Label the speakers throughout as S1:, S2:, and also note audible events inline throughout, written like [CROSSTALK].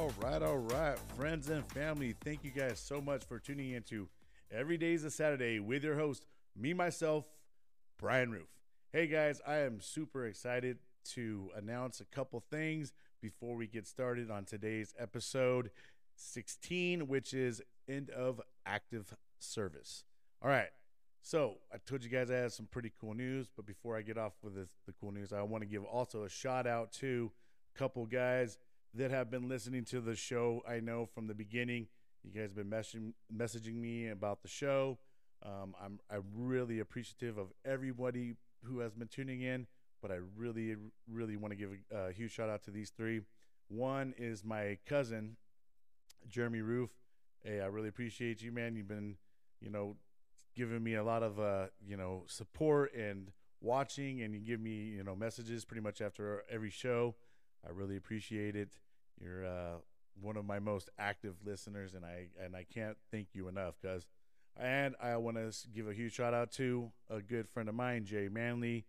S1: All right, all right, friends and family, thank you guys so much for tuning into Every Day's a Saturday with your host, me, myself, Brian Roof. Hey guys, I am super excited to announce a couple things before we get started on today's episode 16, which is end of active service. All right, so I told you guys I had some pretty cool news, but before I get off with this, the cool news, I want to give also a shout out to a couple guys that have been listening to the show. I know from the beginning, you guys have been messaging, messaging me about the show. Um, I'm I'm really appreciative of everybody who has been tuning in, but I really really want to give a, a huge shout out to these three. One is my cousin, Jeremy Roof. Hey, I really appreciate you, man. You've been, you know, giving me a lot of, uh, you know, support and watching, and you give me, you know, messages pretty much after every show. I really appreciate it. You're uh, one of my most active listeners, and I and I can't thank you enough. Cause, and I want to give a huge shout out to a good friend of mine, Jay Manley.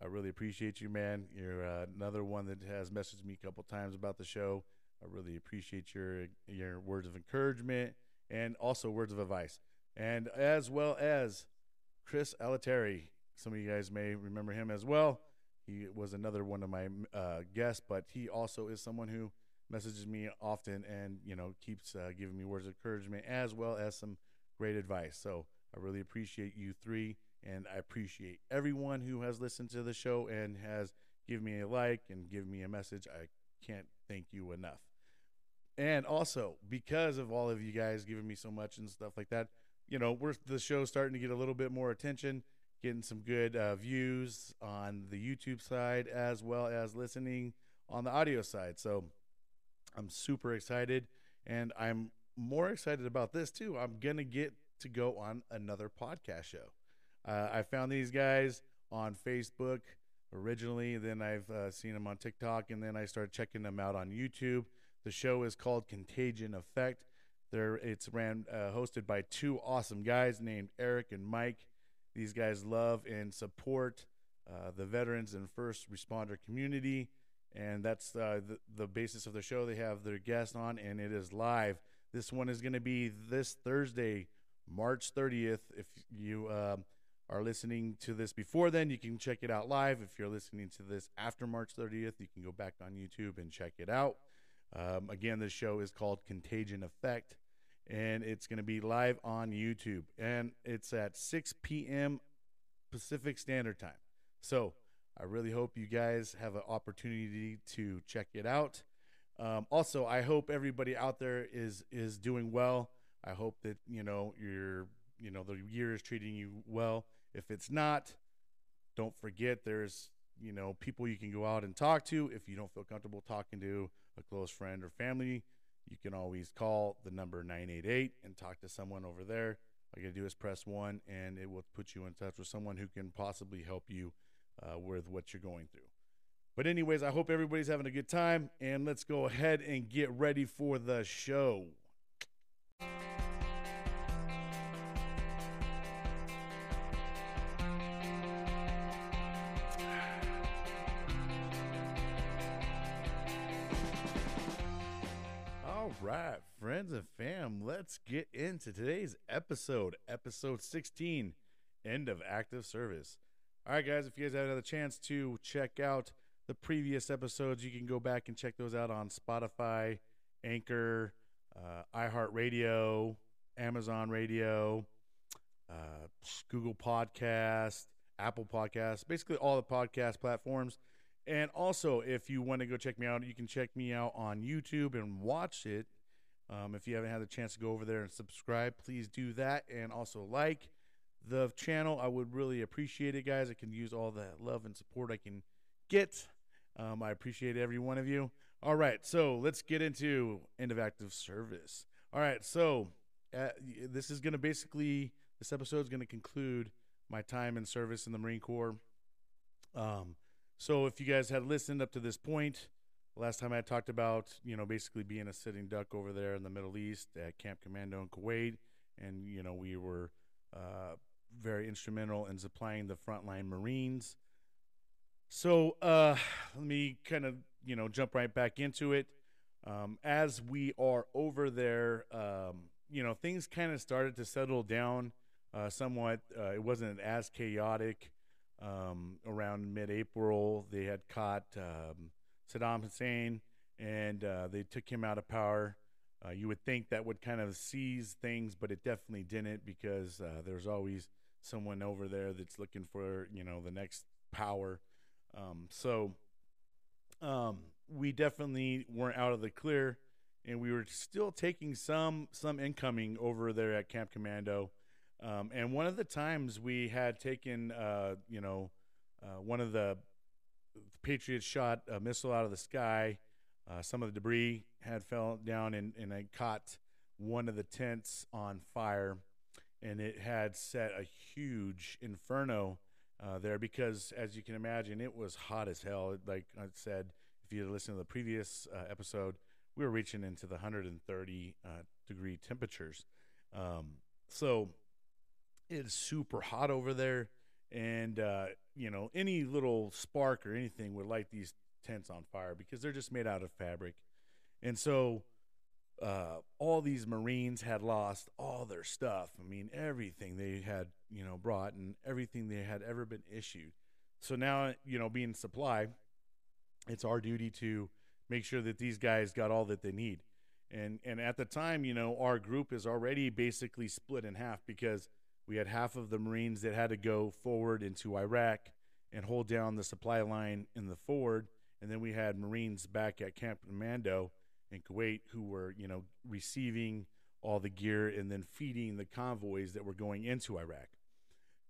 S1: I really appreciate you, man. You're uh, another one that has messaged me a couple times about the show. I really appreciate your your words of encouragement and also words of advice, and as well as Chris Alateri. Some of you guys may remember him as well. He was another one of my uh, guests, but he also is someone who messages me often and you know keeps uh, giving me words of encouragement as well as some great advice. So I really appreciate you three, and I appreciate everyone who has listened to the show and has given me a like and given me a message. I can't thank you enough. And also because of all of you guys giving me so much and stuff like that, you know, we're the show's starting to get a little bit more attention getting some good uh, views on the YouTube side as well as listening on the audio side. So I'm super excited and I'm more excited about this too. I'm to get to go on another podcast show. Uh, I found these guys on Facebook originally, then I've uh, seen them on TikTok, and then I started checking them out on YouTube. The show is called Contagion Effect. There, it's ran uh, hosted by two awesome guys named Eric and Mike these guys love and support uh, the veterans and first responder community, and that's uh, the, the basis of the show. They have their guest on, and it is live. This one is going to be this Thursday, March 30th. If you uh, are listening to this before then, you can check it out live. If you're listening to this after March 30th, you can go back on YouTube and check it out. Um, again, this show is called Contagion Effect and it's going to be live on YouTube. And it's at 6 p.m. Pacific Standard Time. So I really hope you guys have an opportunity to check it out. Um, also, I hope everybody out there is is doing well. I hope that you know your you know the year is treating you well. If it's not, don't forget there's you know people you can go out and talk to if you don't feel comfortable talking to a close friend or family you can always call the number 988 and talk to someone over there. All you got to do is press one, and it will put you in touch with someone who can possibly help you uh, with what you're going through. But, anyways, I hope everybody's having a good time, and let's go ahead and get ready for the show. right, friends and fam, let's get into today's episode, episode 16, end of active service. All right, guys, if you guys haven't had a chance to check out the previous episodes, you can go back and check those out on Spotify, Anchor, uh, iHeartRadio, Amazon Radio, uh, Google Podcast, Apple Podcast, basically all the podcast platforms. And also, if you want to go check me out, you can check me out on YouTube and watch it. Um, if you haven't had the chance to go over there and subscribe, please do that. And also like the channel. I would really appreciate it, guys. I can use all the love and support I can get. Um, I appreciate every one of you. All right, so let's get into end of active service. All right, so uh, this is going to basically, this episode is going to conclude my time in service in the Marine Corps. Um, so if you guys had listened up to this point, last time I talked about, you know, basically being a sitting duck over there in the Middle East at Camp Commando in Kuwait, and you know we were uh, very instrumental in supplying the frontline Marines. So uh, let me kind of you know jump right back into it. Um, as we are over there, um, you know, things kind of started to settle down uh, somewhat. Uh, it wasn't as chaotic um, around mid-April. They had caught um, Saddam Hussein and uh, they took him out of power. Uh, you would think that would kind of seize things, but it definitely didn't because uh, there's always someone over there that's looking for you know the next power. Um, so um, we definitely weren't out of the clear, and we were still taking some some incoming over there at Camp Commando. Um, and one of the times we had taken, uh, you know, uh, one of the Patriots shot a missile out of the sky uh, some of the debris had fell down and, and I caught one of the tents on fire, and it had set a huge inferno uh, there because, as you can imagine, it was hot as hell. Like I said, if you listened to the previous uh, episode, we were reaching into the 130 uh, degree temperatures. Um, so it's super hot over there, and uh, you know any little spark or anything would light these tents on fire because they're just made out of fabric. And so uh, all these Marines had lost all their stuff. I mean, everything they had, you know, brought and everything they had ever been issued. So now, you know, being supply, it's our duty to make sure that these guys got all that they need. And and at the time, you know, our group is already basically split in half because we had half of the Marines that had to go forward into Iraq and hold down the supply line in the forward, and then we had Marines back at Camp Commando in Kuwait who were, you know, receiving all the gear and then feeding the convoys that were going into Iraq.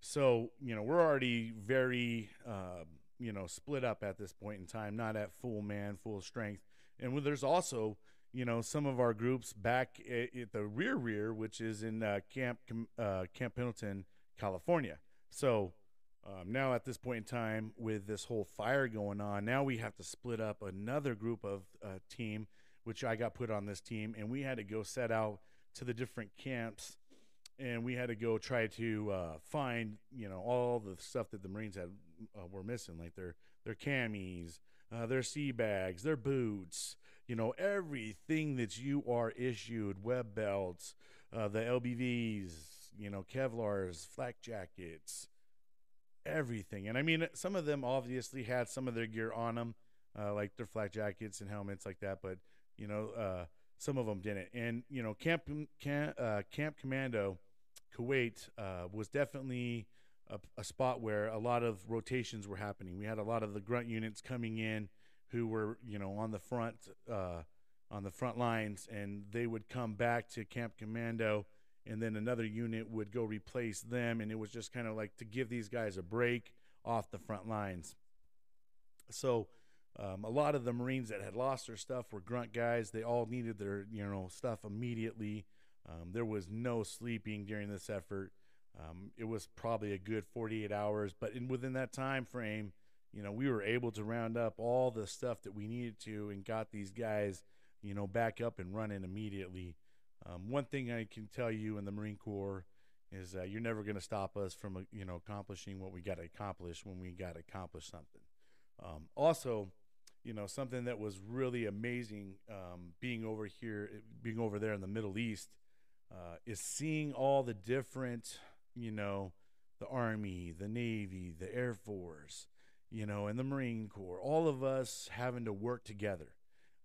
S1: So, you know, we're already very, uh, you know, split up at this point in time, not at full man, full strength. And there's also, you know, some of our groups back at, at the rear rear, which is in uh, Camp uh, Camp Pendleton, California. So, um, now, at this point in time, with this whole fire going on, now we have to split up another group of uh, team, which I got put on this team, and we had to go set out to the different camps, and we had to go try to uh, find, you know, all the stuff that the Marines had uh, were missing, like their their camis, uh, their sea bags, their boots, you know, everything that you are issued, web belts, uh, the LBVs, you know, Kevlars, flak jackets everything. And I mean, some of them obviously had some of their gear on them, uh, like their flak jackets and helmets like that. But you know, uh, some of them didn't. And you know, Camp Camp, uh, Camp Commando, Kuwait uh, was definitely a, a, spot where a lot of rotations were happening. We had a lot of the grunt units coming in who were you know on the front uh, on the front lines, and they would come back to Camp Commando and then another unit would go replace them and it was just kind of like to give these guys a break off the front lines so um, a lot of the marines that had lost their stuff were grunt guys. They all needed their you know stuff immediately. Um, there was no sleeping during this effort. Um, it was probably a good 48 hours but in within that time frame you know we were able to round up all the stuff that we needed to and got these guys you know back up and running immediately. Um, one thing I can tell you in the Marine Corps is uh, you're never going to stop us from uh, you know accomplishing what we got to accomplish when we got to accomplish something. Um, also, you know something that was really amazing um, being over here, being over there in the Middle East, uh, is seeing all the different you know the Army, the Navy, the Air Force, you know, and the Marine Corps, all of us having to work together,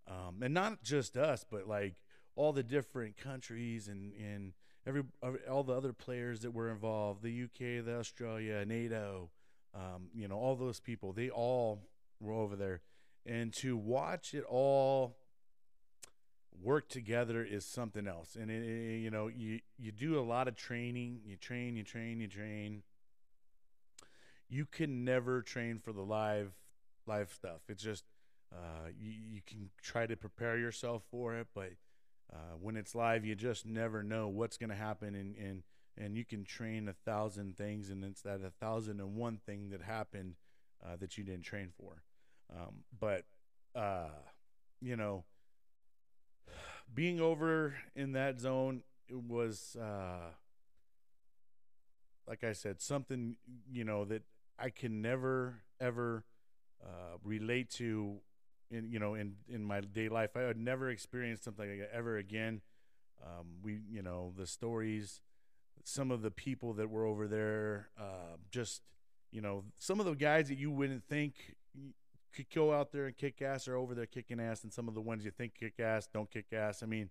S1: um, and not just us, but like all the different countries and, and every all the other players that were involved, the UK, the Australia, NATO, um, you know, all those people, they all were over there. And to watch it all work together is something else. And it, it, you know, you you do a lot of training, you train, you train, you train. You can never train for the live live stuff. It's just uh, you, you can try to prepare yourself for it, but uh, when it's live, you just never know what's going to happen, and, and and you can train a thousand things, and it's that a thousand and one thing that happened uh, that you didn't train for. Um, but uh, you know, being over in that zone it was, uh, like I said, something you know that I can never ever uh, relate to in you know in in my day life. I would never experience something like that ever again. Um, we you know the stories, some of the people that were over there, uh, just you know some of the guys that you wouldn't think could go out there and kick ass are over there kicking ass, and some of the ones you think kick ass don't kick ass. I mean,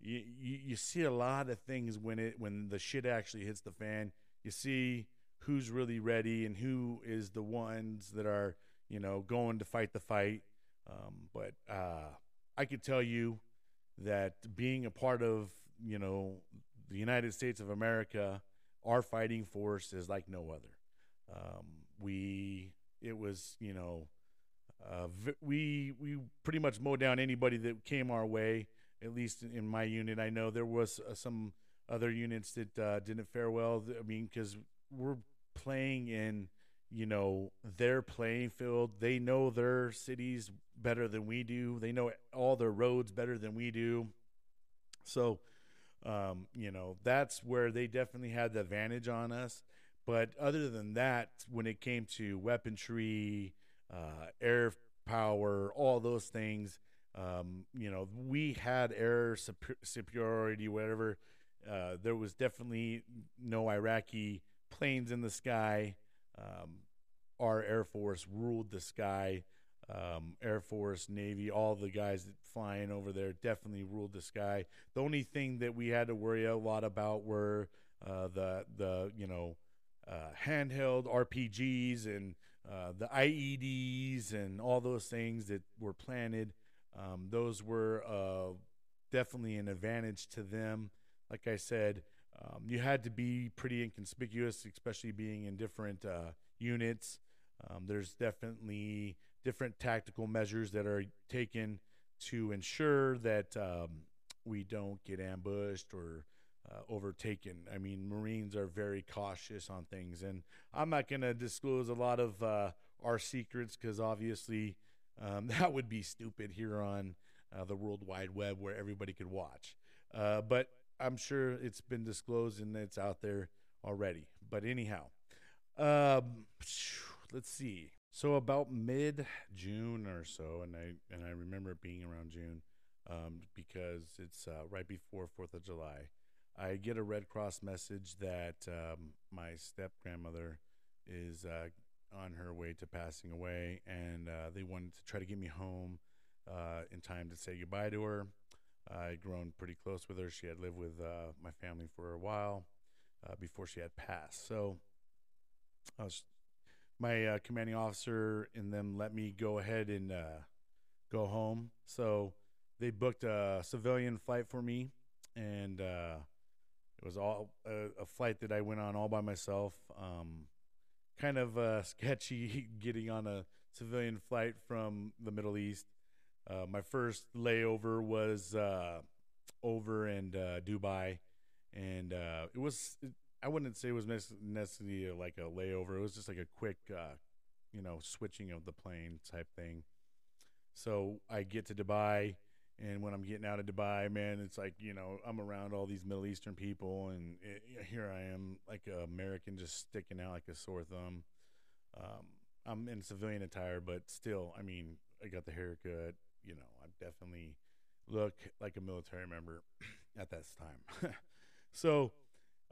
S1: you, you you see a lot of things when it when the shit actually hits the fan. You see who's really ready and who is the ones that are you know going to fight the fight. Um, but uh, I could tell you that being a part of you know the United States of America, our fighting force is like no other. Um, we it was you know uh, we we pretty much mowed down anybody that came our way. At least in my unit, I know there was uh, some other units that uh, didn't fare well. I mean, because we're playing in you know their playing field. They know their cities better than we do. They know all their roads better than we do. So, um, you know, that's where they definitely had the advantage on us. But other than that, when it came to weaponry, uh, air power, all those things. Um, you know, we had air superiority, whatever. Uh, there was definitely no Iraqi planes in the sky. Um, our Air Force ruled the sky. Um, Air Force, Navy, all the guys flying over there definitely ruled the sky. The only thing that we had to worry a lot about were uh, the the you know uh, handheld RPGs and uh, the IEDs and all those things that were planted, um, those were uh, definitely an advantage to them. Like I said, um, you had to be pretty inconspicuous, especially being in different uh, units. Um, there's definitely different tactical measures that are taken to ensure that um, we don't get ambushed or uh, overtaken. I mean, Marines are very cautious on things, and I'm not going to disclose a lot of uh, our secrets because obviously um, [LAUGHS] that would be stupid here on uh, the World Wide Web where everybody could watch. Uh, but I'm sure it's been disclosed and it's out there already. But anyhow, um, let's see. So about mid June or so, and I and I remember it being around June um, because it's uh, right before Fourth of July. I get a Red Cross message that um, my step grandmother is uh, on her way to passing away, and uh, they wanted to try to get me home uh, in time to say goodbye to her. I'd grown pretty close with her. She had lived with uh, my family for a while uh, before she had passed. So, was, my uh, commanding officer and them let me go ahead and go home. So they booked a civilian flight for me, and it was all a, a, flight that I went on all by myself. Um, kind of uh, [LAUGHS] sketchy getting on a civilian flight from the Middle East. Uh, my first layover was uh, over in uh, Dubai, and uh, it was. I wouldn't say it was necessarily like a layover. It was just like a quick, uh, you know, switching of the plane type thing. So I get to Dubai and when I'm getting out of Dubai, man, it's like you know I'm around all these Middle Eastern people, and it, here I am, like an American, just sticking out like a sore thumb. Um, I'm in civilian attire, but still, I mean, I got the haircut. You know, I definitely look like a military member [CLEARS THROAT] at that time. [LAUGHS] so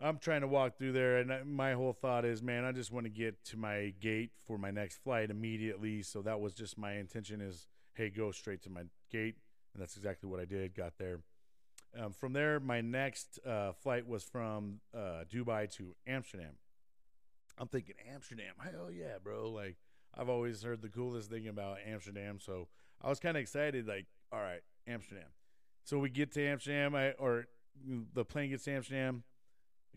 S1: I'm trying to walk through there, and my whole thought is, man, I just want to get to my gate for my next flight immediately. So that was just my intention: is hey, go straight to my gate and that's exactly what I did. Got there. Um, from there, my next uh, flight was from uh, Dubai to Amsterdam. I'm thinking Amsterdam, hell yeah, bro! Like I've always heard the coolest thing about Amsterdam, so I was kind of excited. Like, all right, Amsterdam. So we get to Amsterdam, I, or the plane gets to Amsterdam.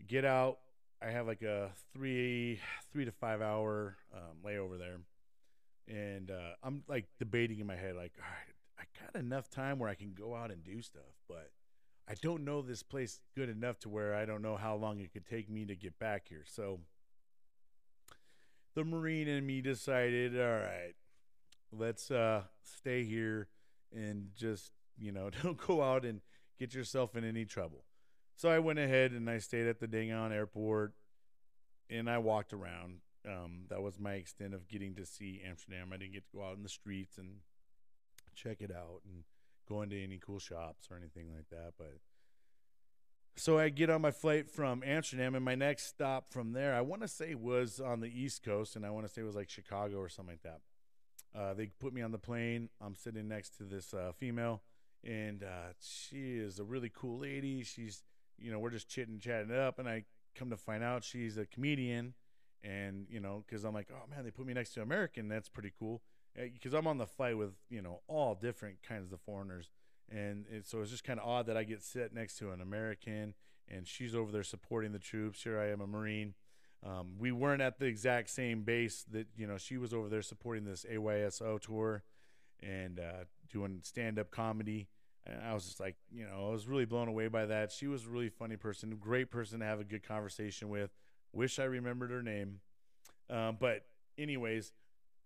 S1: Get out. I have like a three three to five hour um, layover there, and uh, I'm like debating in my head, like, all right, enough time where I can go out and do stuff, but I don't know this place good enough to where I don't know how long it could take me to get back here. So the Marine and me decided, all right, let's uh, stay here and just, you know, [LAUGHS] don't go out and get yourself in any trouble. So I went ahead and I stayed at the Dangon airport and I walked around. Um, that was my extent of getting to see Amsterdam. I didn't get to go out in the streets and check it out and go into any cool shops or anything like that. But so I get on my flight from Amsterdam, and my next stop from there, I want to say was on the East Coast, and I want to say it was like Chicago or something like that. Uh, they put me on the plane. I'm sitting next to this uh, female, and uh, she is a really cool lady. She's, you know, we're just chitting, chatting up, and I come to find out she's a comedian, and you know, because I'm like, oh man, they put me next to American. That's pretty cool, because I'm on the flight with you know all different kinds of foreigners and it, so it's just kind of odd that I get sit next to an American and she's over there supporting the troops. Here I am, a Marine. Um, we weren't at the exact same base that you know she was over there supporting this USO tour and uh, doing stand up comedy. And I was just like, you know, I was really blown away by that. She was a really funny person, great person to have a good conversation with. Wish I remembered her name. Um, but anyways,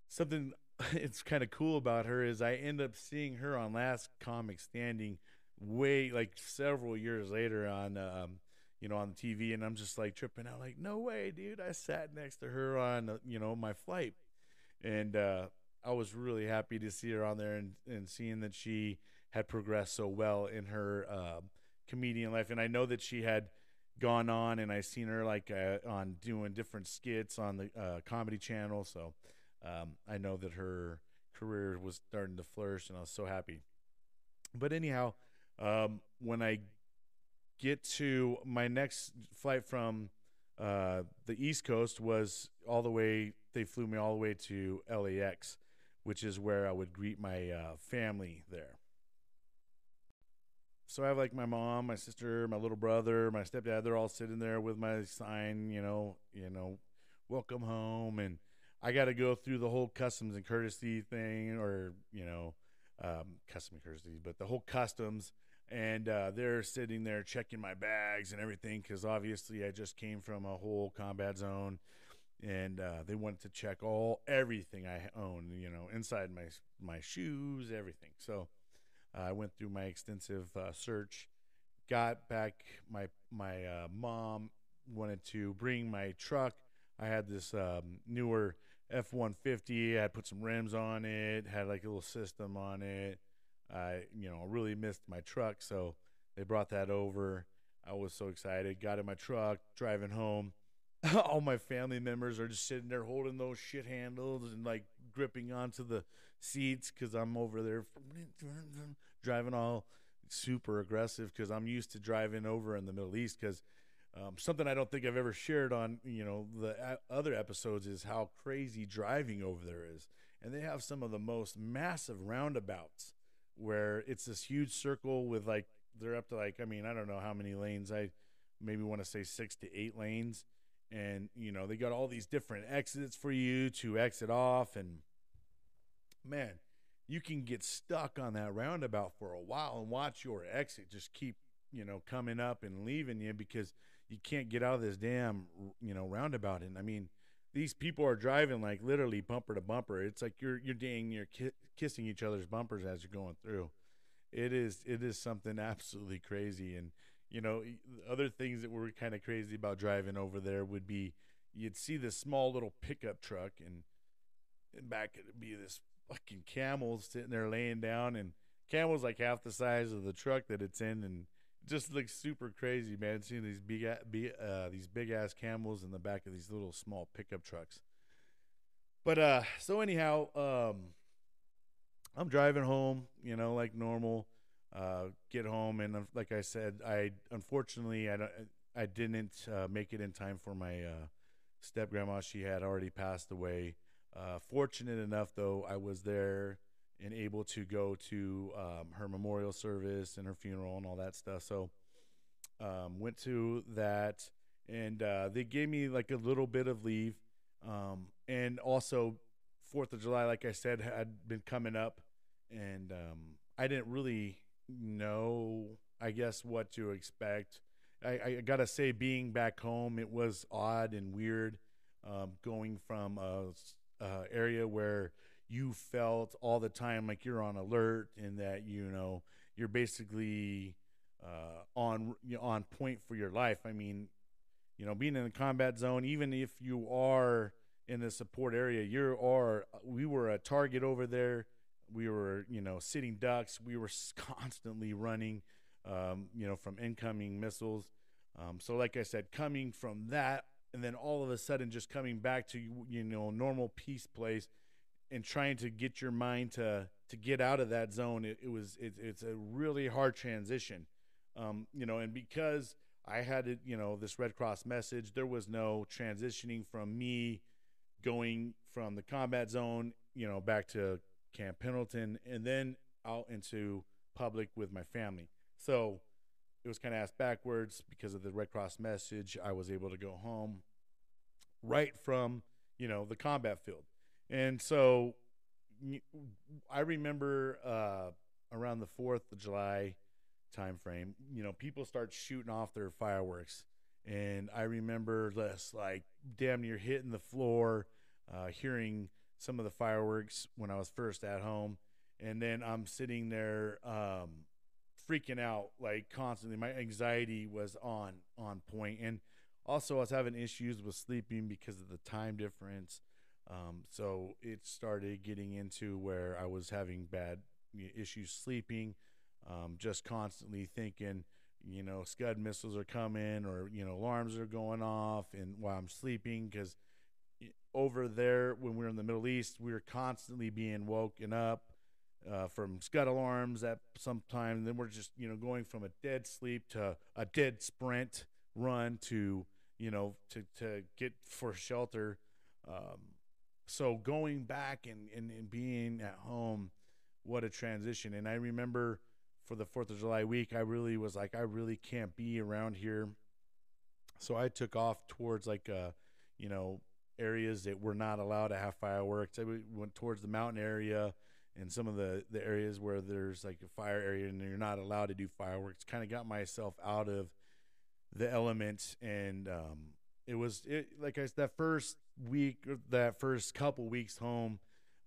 S1: something [LAUGHS] it's kind of cool about her is I end up seeing her on Last Comic Standing way like several years later on um, you know on the TV and I'm just like tripping out like no way dude I sat next to her on uh, you know my flight. And uh, I was really happy to see her on there and, and seeing that she had progressed so well in her uh, comedian life. And I know that she had gone on and I seen her like uh, on doing different skits on the uh, comedy channel so um, I know that her career was starting to flourish, and I was so happy. But anyhow, um, when I get to my next flight from uh, the East Coast was all the way. They flew me all the way to LAX, which is where I would greet my uh, family there. So I have like my mom, my sister, my little brother, my stepdad. They're all sitting there with my sign, you know, you know, welcome home, and I got to go through the whole customs and courtesy thing, or you know, um, custom and courtesy, but the whole customs. And uh, they're sitting there checking my bags and everything because obviously I just came from a whole combat zone, and uh, they wanted to check all everything I own, you know, inside my my shoes, everything. So uh, I went through my extensive uh, search, got back. My my uh, mom wanted to bring my truck. I had this um, newer F one fifty. I put some rims on it, had like a little system on it. I you know really missed my truck, so they brought that over. I was so excited. Got in my truck, driving home. [LAUGHS] all my family members are just sitting there holding those shit handles and like gripping onto the seats because I'm over there [LAUGHS] driving all super aggressive because I'm used to driving over in the Middle East because um, something I don't think I've ever shared on you know the other episodes is how crazy driving over there is, and they have some of the most massive roundabouts where it's this huge circle with like they're up to like I mean I don't know how many lanes. I maybe want to say six to eight lanes, and you know they got all these different exits for you to exit off, and man, you can get stuck on that roundabout for a while and watch your exit just keep you know coming up and leaving you because you can't get out of this damn you know roundabout. And i mean these people are driving like literally bumper to bumper. It's like you're you're dang you're ki- kissing each other's bumpers as you're going through. It is it is something absolutely crazy. And you know other things that were kind of crazy about driving over there would be you'd see this small little pickup truck and, and back it'd be this fucking camel sitting there laying down. And camel's like half the size of the truck that it's in. And just looks super crazy, man. Seeing these big, uh, these big ass camels in the back of these little small pickup trucks. But uh, so anyhow, um, I'm driving home, you know, like normal. Uh, get home, and like I said, I unfortunately I don't, I didn't uh, make it in time for my uh, step grandma. She had already passed away. Uh, fortunate enough, though, I was there and able to go to um, her memorial service and her funeral and all that stuff. So um, went to that, and uh, they gave me like a little bit of leave, um, and also Fourth of July, like I said, had been coming up, and um, I didn't really know, I guess, what to expect. I, I gotta say, being back home, it was odd and weird, um, going from a, a area where you felt all the time like you're on alert and that you know you're basically uh, on you know, on point for your life. I mean, you know, being in the combat zone, even if you are in the support area, you are we were a target over there. we were you know sitting ducks. We were [LAUGHS] constantly running, um, you know, from incoming missiles. Um, so like I said, coming from that, and then all of a sudden just coming back to you know normal peace place, and trying to get your mind to to get out of that zone. It, it was it, it's a really hard transition, um, you know, and because I had it, you know, this Red Cross message, there was no transitioning from me going from the combat zone, you know, back to Camp Pendleton and then out into public with my family. So it was kind of asked backwards because of the Red Cross message. I was able to go home right from, you know, the combat field. And so I remember uh, around the 4th of July time frame, you know, people start shooting off their fireworks. And I remember this like damn near hitting the floor, uh, hearing some of the fireworks when I was first at home. And then I'm sitting there um, freaking out like constantly. My anxiety was on on point. And also I was having issues with sleeping because of the time difference. Um, so it started getting into where I was having bad issues sleeping um, just constantly thinking, you know, Scud missiles are coming or, you know, alarms are going off and while I'm sleeping because over there when we were in the Middle East, we were constantly being woken up uh, from Scud alarms at some time. Then we're just, you know, going from a dead sleep to a dead sprint run to, you know, to, to get for shelter. Um, so going back and, and, and being at home, what a transition. And I remember for the Fourth of July week, I really was like, I really can't be around here. So I took off towards like, uh, you know, areas that were not allowed to have fireworks. I went towards the mountain area and some of the the areas where there's like a fire area and you're not allowed to do fireworks. Kind of got myself out of the elements. and um, it was it like I said, that first week, that first couple weeks home.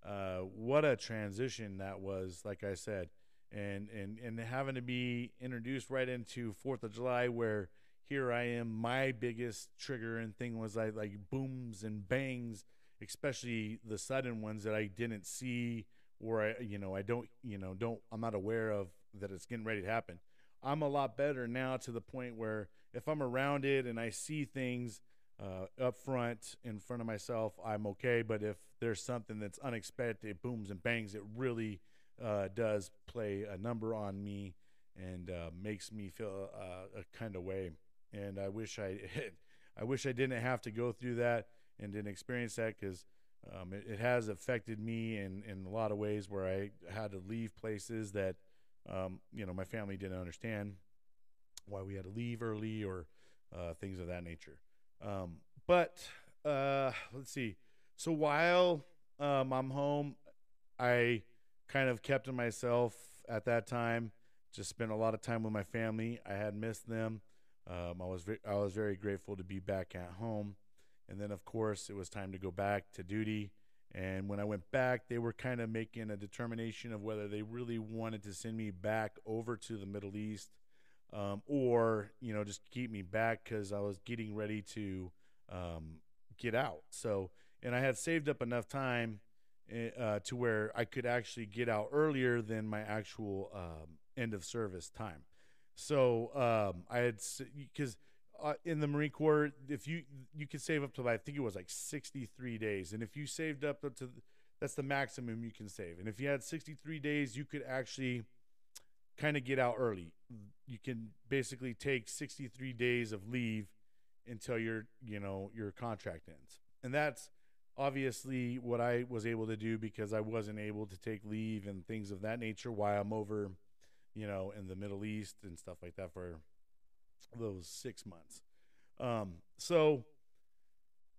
S1: Uh, what a transition that was! Like I said, and and and having to be introduced right into Fourth of July, where here I am, my biggest trigger and thing was like like booms and bangs, especially the sudden ones that I didn't see or I you know I don't you know don't I'm not aware of that it's getting ready to happen. I'm a lot better now to the point where if I'm around it and I see things uh, up front in front of myself, I'm okay. But if there's something that's unexpected, booms and bangs, it really uh, does play a number on me and uh, makes me feel uh, a kind of way. And I wish I, [LAUGHS] I wish I didn't have to go through that and didn't experience that because um, it, it, has affected me in, in a lot of ways where I had to leave places that, um, you know, my family didn't understand why we had to leave early or uh, things of that nature. Um, but uh, let's see. So while um, I'm home, I kind of kept to myself at that time. Just spent a lot of time with my family. I had missed them. Um, I was I was very grateful to be back at home. And then, of course, it was time to go back to duty. And when I went back, they were kind of making a determination of whether they really wanted to send me back over to the Middle East um, or, you know, just keep me back because I was getting ready to um, get out. So, and I had saved up enough time Eh, uh, to where I could actually get out earlier than my actual um, end of service time. So um, I had because uh, in the Marine Corps, if you you could save up to I think it was like 63 days, and if you saved up to that's the maximum you can save. And if you had 63 days, you could actually kind of get out early. You can basically take 63 days of leave until your you know your contract ends, and that's obviously what I was able to do because I wasn't able to take leave and things of that nature while I'm over, you know, in the Middle East and stuff like that for those six months. Um, so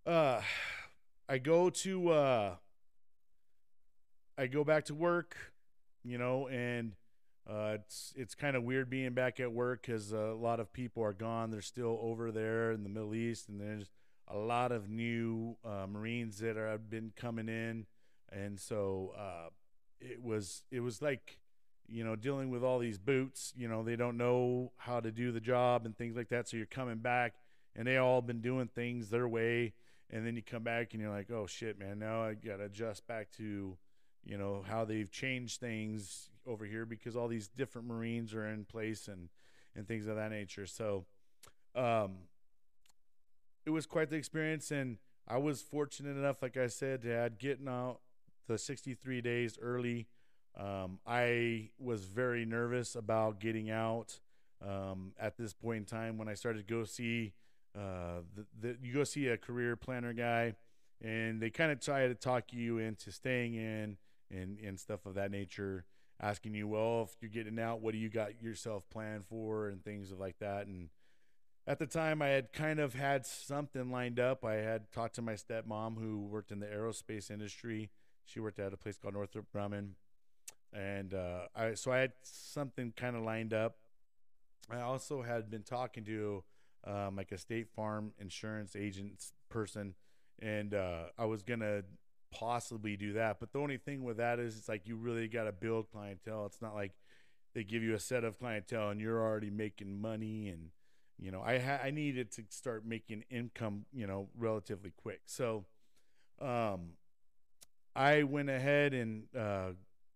S1: uh, I go to uh, I go back to work, you know, and uh, it's it's kind of weird being back at work because a lot of people are gone. They're still over there in the Middle East, and there's a lot of new uh, Marines that are, have been coming in, and so uh, it was it was like you know dealing with all these boots. You know they don't know how to do the job and things like that. So you're coming back, and they all been doing things their way, and then you come back and you're like, oh shit, man, now I got to adjust back to you know how they've changed things over here because all these different Marines are in place and and things of that nature. So, um, it was quite the experience, and I was fortunate enough, like I said, to had getting out the 63 days early. Um, I was very nervous about getting out um, at this point in time when I started to go see uh, the, the you go see a career planner guy, and they kind of try to talk you into staying in and and stuff of that nature, asking you, well, if you're getting out, what do you got yourself planned for, and things like that, and at the time I had kind of had something lined up. I had talked to my stepmom who worked in the aerospace industry. She worked at a place called Northrop Grumman, and uh, I so I had something kind of lined up. I also had been talking to um, like a State Farm insurance agent person, and uh, I was gonna possibly do that. But the only thing with that is it's like you really got to build clientele. It's not like they give you a set of clientele and you're already making money and you know i ha- i needed to start making income you know relatively quick so um i went ahead and uh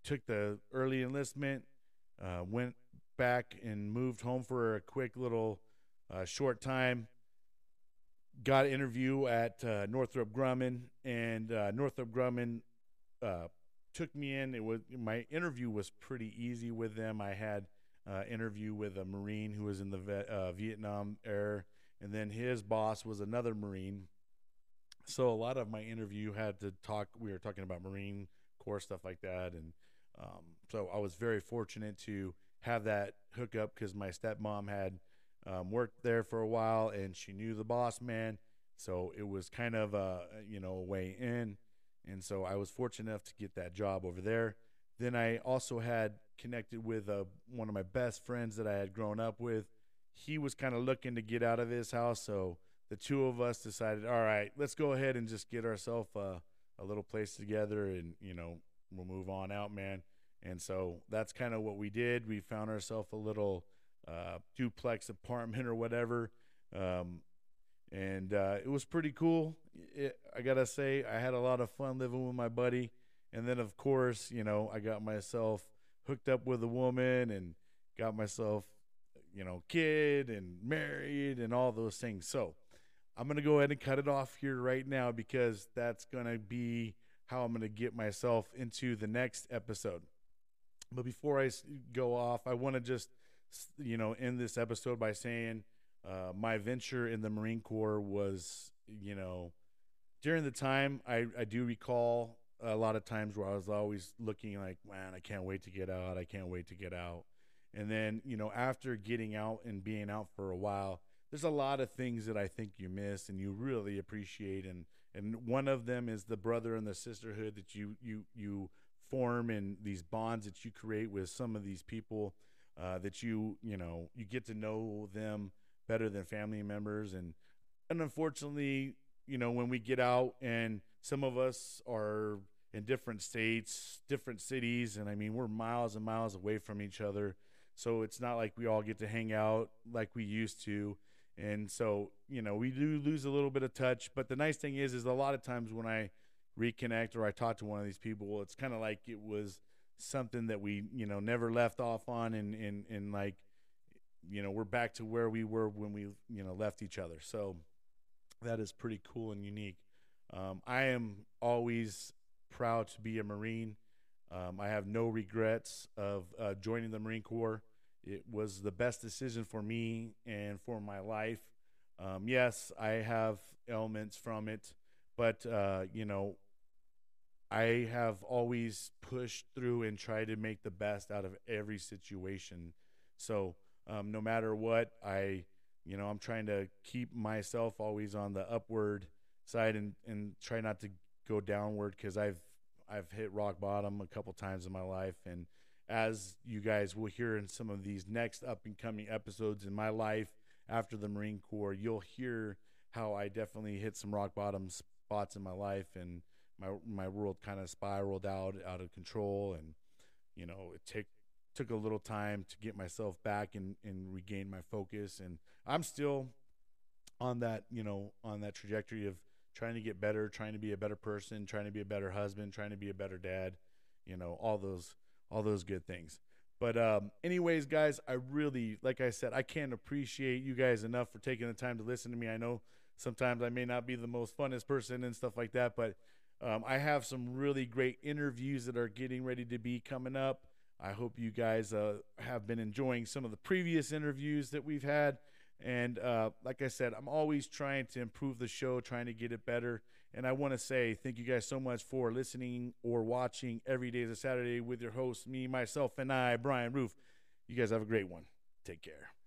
S1: took the early enlistment uh went back and moved home for a quick little uh, short time got an interview at uh, northrop grumman and uh, northrop grumman uh, took me in it was my interview was pretty easy with them i had uh, interview with a Marine who was in the uh, Vietnam era, and then his boss was another Marine. So a lot of my interview had to talk. We were talking about Marine Corps stuff like that, and um, so I was very fortunate to have that hookup because my stepmom had um, worked there for a while, and she knew the boss man. So it was kind of a you know a way in, and so I was fortunate enough to get that job over there. Then I also had connected with uh, one of my best friends that I had grown up with. He was kind of looking to get out of his house, so the two of us decided, all right, let's go ahead and just get ourselves uh, a little place together, and you know, we'll move on out, man. And so that's kind of what we did. We found ourselves a little uh, duplex apartment or whatever, um, and uh, it was pretty cool. It, I gotta say, I had a lot of fun living with my buddy. And then, of course, you know, I got myself hooked up with a woman and got myself, you know, kid and married and all those things. So I'm to go ahead and cut it off here right now because that's to be how I'm to get myself into the next episode. But before I go off, I want to just, you know, end this episode by saying uh, my venture in the Marine Corps was, you know, during the time I, I do recall a lot of times where I was always looking like, man, I can't wait to get out. I can't wait to get out. And then, you know, after getting out and being out for a while, there's a lot of things that I think you miss and you really appreciate. And, and one of them is the brother and the sisterhood that you, you, you form and these bonds that you create with some of these people uh, that you, you know, you get to know them better than family members. And, and unfortunately, you know, when we get out and some of us are in different states, different cities, and I mean, we're miles and miles away from each other. So it's not like we all get to hang out like we used to. And so, you know, we do lose a little bit of touch. But the nice thing is, is a lot of times when I reconnect or I talk to one of these people, it's kind of like it was something that we, you know, never left off on. And, and, and like, you know, we're back to where we were when we, you know, left each other. So that is pretty cool and unique. Um, I am always proud to be a Marine. Um, I have no regrets of uh, joining the Marine Corps. It was the best decision for me and for my life. Um, yes, I have elements from it, but uh, you know, I have always pushed through and tried to make the best out of every situation. So um, no matter what, I, you know, I'm trying to keep myself always on the upward side and and try not to go downward because I've I've hit rock bottom a couple times in my life and as you guys will hear in some of these next up and coming episodes in my life after the Marine Corps, you'll hear how I definitely hit some rock bottom spots in my life and my my world kind of spiraled out out of control and you know it took took a little time to get myself back and and regain my focus and I'm still on that you know on that trajectory of trying to get better, trying to be a better person, trying to be a better husband, trying to be a better dad. you know, all those all those good things. But um, anyways, guys, I really, like I said, I can't appreciate you guys enough for taking the time to listen to me. I know sometimes I may not be the most funnest person and stuff like that, but um, I have some really great interviews that are getting ready to be coming up. I hope you guys uh, have been enjoying some of the previous interviews that we've had. And uh, like I said, I'm always trying to improve the show, trying to get it better. And I want to say thank you guys so much for listening or watching every day is a Saturday with your host, me, myself, and I, Brian Roof. You guys have a great one. Take care.